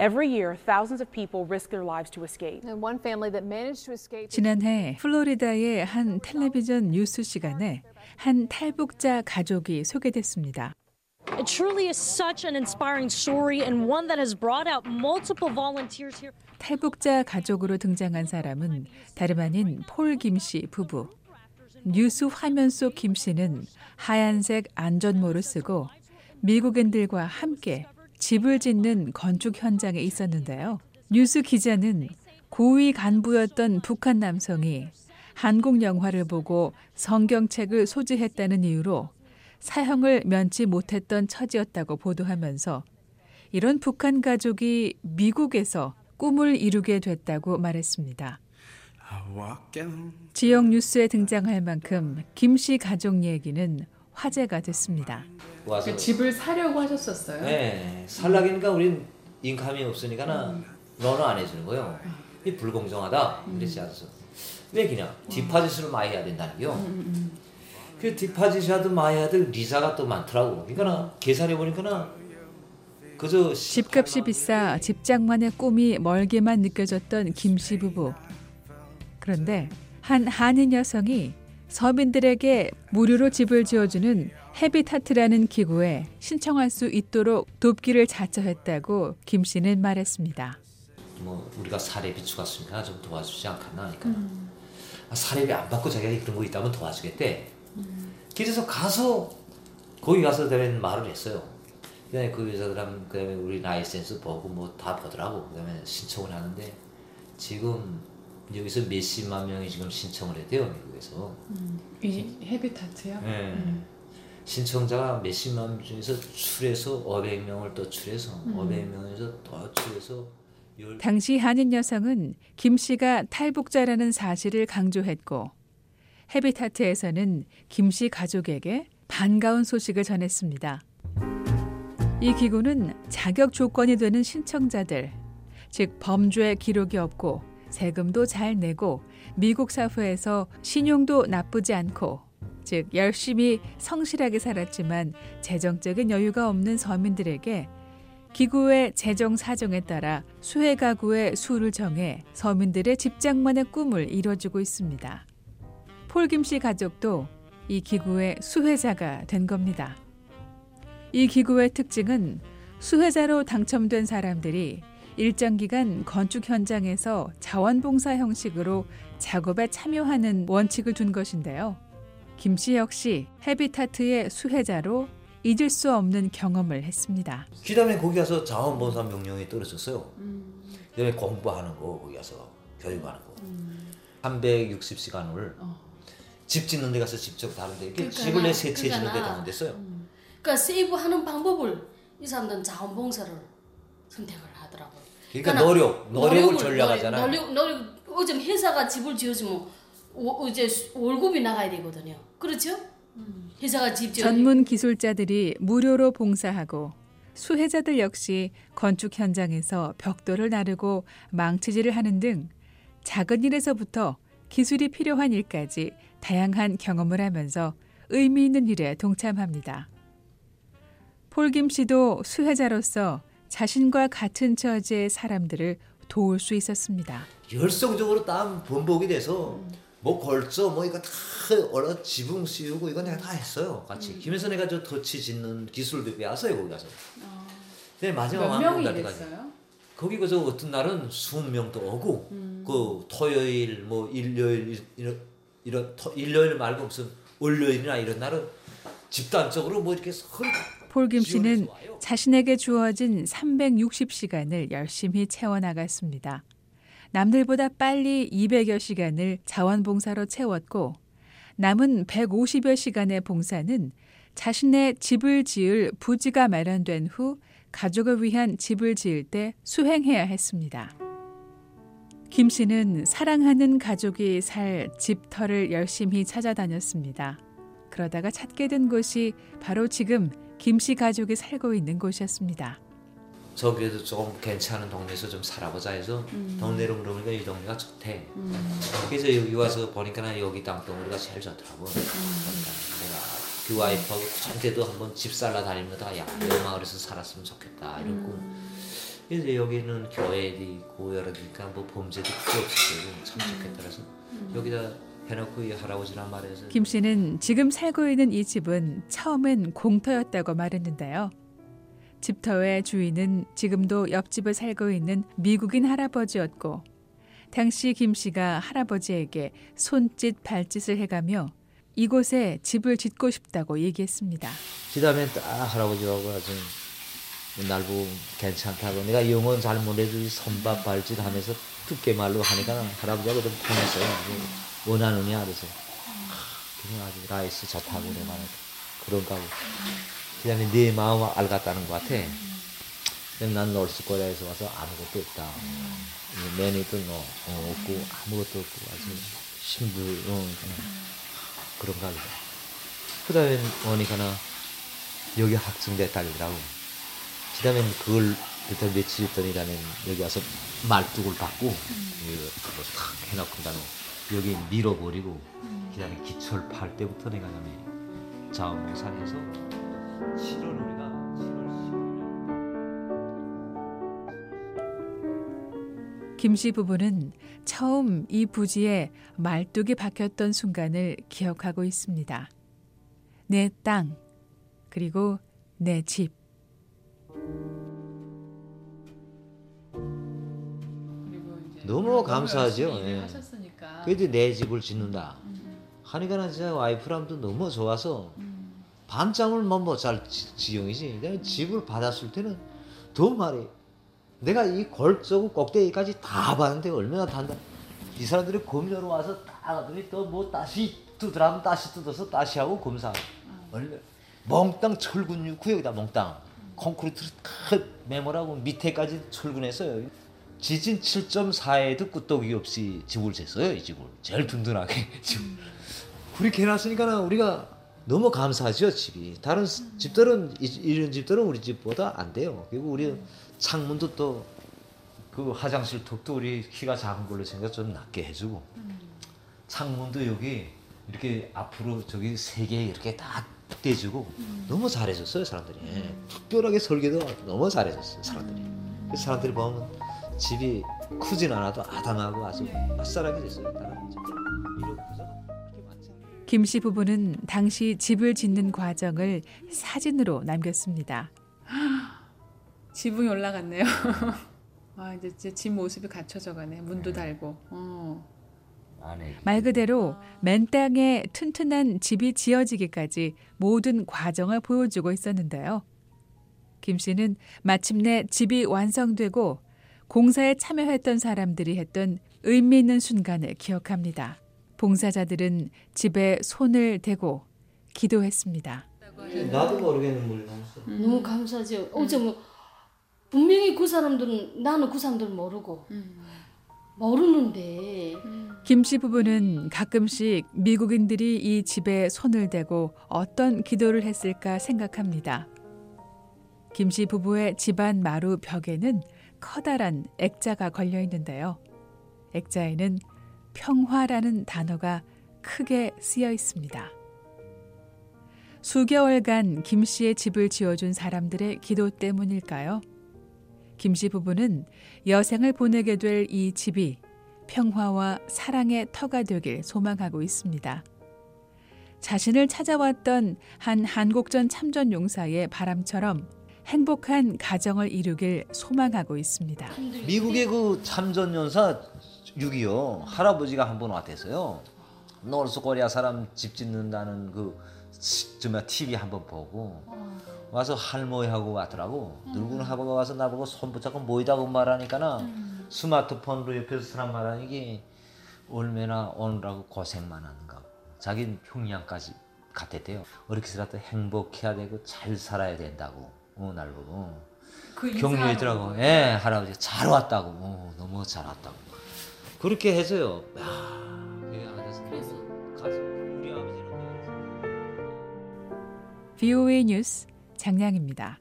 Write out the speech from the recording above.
Every year, thousands of people risk their lives to escape. And one family that managed to escape. 지난해 플로리다의 한 텔레비전 뉴스 시간에 한 탈북자 가족이 소개됐습니다. It truly is such an inspiring story and one that has brought out multiple volunteers here. 탈북자 가족으로 등장한 사람은 다름 아닌 폴 김씨 부부. 뉴스 화면 속 김 씨는 하얀색 안전모를 쓰고 미국인들과 함께 집을 짓는 건축 현장에 있었는데요. 뉴스 기자는 고위 간부였던 북한 남성이 한국 영화를 보고 성경책을 소지했다는 이유로 사형을 면치 못했던 처지였다고 보도하면서 이런 북한 가족이 미국에서 꿈을 이루게 됐다고 말했습니다. 지역 뉴스에 등장할 만큼 김 씨 가족 얘기는 화제가 됐습니다. 와서 집을 사려고 하셨었어요? 네, 살라기니까 우린 인감이 없으니까는 너는 안 해주는 거예요. 이 불공정하다. 그랬지 않았어. 왜 그냥 디파짓을 많이 해야 된다는 게요. 그 디파짓이라도 많이 해야 될 리사가 또 많더라고. 그러니까 계산해 보니까는 그저 집값이 비싸 집장만의 꿈이 멀게만 느껴졌던 김 씨 부부. 그런데 한 한인 여성이 서민들에게 무료로 집을 지어주는 헤비타트라는 기구에 신청할 수 있도록 돕기를 자처했다고 김 씨는 말했습니다. 뭐 우리가 사례비 주겠으니까 좀 도와주지 않겠나 하니까 아, 사례비 안 받고 자기가 그런 거 있다면 도와주겠대. 그래서 가서 거기 가서 그다음에 말을 했어요. 그다음에 그 여자들은 그다음에 우리 라이센스 보고 뭐 다 보더라고. 그다음에 신청을 하는데 지금 여기서 몇십만 명이 지금 신청을 했대요 미국에서. 이 헤비타트요? 네. 신청자가 몇십만 명 중에서 출해서 500명을 또 출해서 500명에서 또 출해서 열- 당시 한인 여성은 김 씨가 탈북자라는 사실을 강조했고 헤비타트에서는 김 씨 가족에게 반가운 소식을 전했습니다. 이 기구는 자격 조건이 되는 신청자들, 즉 범죄 기록이 없고 세금도 잘 내고 미국 사회에서 신용도 나쁘지 않고 즉 열심히 성실하게 살았지만 재정적인 여유가 없는 서민들에게 기구의 재정 사정에 따라 수혜 가구의 수를 정해 서민들의 집장만의 꿈을 이뤄주고 있습니다. 폴김 씨 가족도 이 기구의 수혜자가 된 겁니다. 이 기구의 특징은 수혜자로 당첨된 사람들이 일정 기간 건축 현장에서 자원봉사 형식으로 작업에 참여하는 원칙을 둔 것인데요. 김 씨 역시 헤비타트의 수혜자로 잊을 수 없는 경험을 했습니다. 그다음에 거기 가서 자원봉사 명령이 떨어졌어요. 그다음에 공부하는 거 거기 가서 교육하는 거. 360시간을 집 짓는 데 가서 직접 다른 데 이렇게 그러니까 집을 내 나- 세치해 주는 데 그러니까 나- 당했어요. 그러니까 세이브하는 방법을 이 사람들은 자원봉사를 선택을 하더라고요. 그러니까 노력, 노력을 전략하잖아요. 노력, 노력, 요즘 회사가 집을 지어주면 오, 이제 월급이 나가야 되거든요. 그렇죠? 회사가 집 지어 전문 기술자들이 무료로 봉사하고 수혜자들 역시 건축 현장에서 벽돌을 나르고 망치질을 하는 등 작은 일에서부터 기술이 필요한 일까지 다양한 경험을 하면서 의미 있는 일에 동참합니다. 폴김 씨도 수혜자로서 자신과 같은 처지의 사람들을 도울 수 있었습니다. 열성적으로 땀 범벅이 돼서 뭐 걸쳐 뭐 이거 다 얼어 지붕 씌우고 이거 내가 다 했어요 같이. 김에서 내가 저 터치 짓는 기술도 배웠어요 거기 가서. 근데 마지막 왕국 날 때까지. 거기 그저 어떤 날은 스무 명도 오고 그 토요일 뭐 일요일 이런 이런 토, 일요일 말고 무슨 월요일이나 이런 날은 집단적으로 뭐 이렇게 설 폴 김 씨는 지원해서 와요. 자신에게 주어진 360시간을 열심히 채워나갔습니다. 남들보다 빨리 200여 시간을 자원봉사로 채웠고 남은 150여 시간의 봉사는 자신의 집을 지을 부지가 마련된 후 가족을 위한 집을 지을 때 수행해야 했습니다. 김 씨는 사랑하는 가족이 살 집터를 열심히 찾아다녔습니다. 그러다가 찾게 된 곳이 바로 지금 김씨 가족이 살고 있는 곳이었습니다. 저기에도 조금 괜찮은 동네에서 좀 살아보자 해서 동네로 물어보니까 이 동네가 좋대. 그래서 여기 와서 보니까 여기 땅덩어리가 제일 좋더라고. 그러니까 내가 그 와이프하고 그때도 한번 집 살라 다니면서 야, 내 마을에서 살았으면 좋겠다 꿈. 이제 여기는 교회도 있고 여러 데니까 뭐 범죄도 크게 없었고 참 좋겠다 그래서 여기다 해놓고 이 할아버지란 말해서 김 씨는 지금 살고 있는 이 집은 처음엔 공터였다고 말했는데요. 집터의 주인은 지금도 옆집에 살고 있는 미국인 할아버지였고 당시 김 씨가 할아버지에게 손짓 발짓을 해가며 이곳에 집을 짓고 싶다고 얘기했습니다. 그다음에 딱 할아버지하고 아주 날 보고 괜찮다고 내가 영어는 잘 못해도 손밥 발짓 하면서 두께 말로 하니까 할아버지하고 좀 통했어요. 뭐 원하느냐 그래서 아, 그냥 아주 라이스 좋다고 말해 그런가 하고 그다음에 네 마음 알겠다는 것 같아. 그럼 난 놀스코리아에서 와서 아무것도 없다. 매니도 너 어, 없고 아무것도 없고 아주 힘들 어, 그런가 보다. 그다음에 오니까나 여기 학생대 딸이라고. 그다음에 그걸 그때 며칠 있더니라는 여기 와서 말뚝을 받고 이거 탁 해놓고 다는 여기 밀어버리고 그다음에 기철 팔 때부터 내가 그다음에 자원봉사해서 7월 우리가 7월 10일 김씨 부부는 처음 이 부지에 말뚝이 박혔던 순간을 기억하고 있습니다. 내 땅, 그리고 내 집. 너무 감사하죠. 예. 그래도 내 집을 짓는다. 하니까 진짜 와이프랑도 너무 좋아서 반짬을 뭐잘 지용이지. 내가 집을 받았을 때는 더 말해. 내가 이 골조고 꼭대기까지 다 봤는데 얼마나 단다. 이 사람들이 검열로 와서 다 하더니 또 뭐 다시 뜯으라면 다시 뜯어서 다시 하고 검사. 얼마 몽땅 철근 구역이다 몽땅. 콘크리트를 탁 메모라고 밑에까지 철근했어요. 지진 7.4에도 끄떡이 없이 집을 쟀어요 이 집을. 제일 든든하게 집을 그렇게 해놨으니까 우리가 너무 감사하죠 집이. 다른 스- 집들은 이- 이런 집들은 우리 집보다 안 돼요. 그리고 우리 창문도 또 그 화장실 턱도 우리 키가 작은 걸로 생겨 좀 낮게 해주고. 창문도 여기 이렇게 앞으로 저기 세 개 이렇게 다 떼주고 너무 잘해줬어요 사람들이. 예. 특별하게 설계도 너무 잘해줬어요 사람들이. 그래서 사람들이 보면 집이 크진 않아도 아담하고 아주 아싸하게 됐어요 다른 집들 이런 부자가 그렇게 많지 않아요 김씨 부부는 당시 집을 짓는 과정을 사진으로 남겼습니다. 지붕이 올라갔네요. 아 이제 제 집 모습이 갖춰져 가네. 문도 달고. 어. 말 그대로 맨 땅에 튼튼한 집이 지어지기까지 모든 과정을 보여주고 있었는데요. 김 씨는 마침내 집이 완성되고 공사에 참여했던 사람들이 했던 의미 있는 순간을 기억합니다. 봉사자들은 집에 손을 대고 기도했습니다. 나도 모르게 눈물이 나왔어 너무 감사하죠. 어제 뭐 분명히 그 사람들은 나는 그 사람들 모르고 모르는데 김씨 부부는 가끔씩 미국인들이 이 집에 손을 대고 어떤 기도를 했을까 생각합니다. 김씨 부부의 집안 마루 벽에는 커다란 액자가 걸려 있는데요. 액자에는 평화라는 단어가 크게 쓰여 있습니다. 수개월간 김 씨의 집을 지어준 사람들의 기도 때문일까요? 김 씨 부부는 여생을 보내게 될 이 집이 평화와 사랑의 터가 되길 소망하고 있습니다. 자신을 찾아왔던 한 한국전 참전 용사의 바람처럼 행복한 가정을 이루길 소망하고 있습니다. 미국의 그 참전 연사 6.25 할아버지가 한 번 왔댔어요. 노르스 코리아 사람 집 짓는다는 그 시- 정말 TV 한 번 보고 와서 할머니하고 왔더라고. 늙은 할머니가 와서 나보고 손 붙잡고 모이다고 말하니까는 스마트폰으로 옆에서 사람 말하는 게 얼마나 오느라고 고생만 하는가. 자기는 평양까지 갔댔대요. 어렵게서라도 행복해야 되고 잘 살아야 된다고 어, 날 보고 격려했더라고. 예, 할아버지 잘 왔다고. 어, 너무 잘 왔다고. 그렇게 해서요. 야, 그래서 우리 아버지는 VOA 뉴스 장량입니다.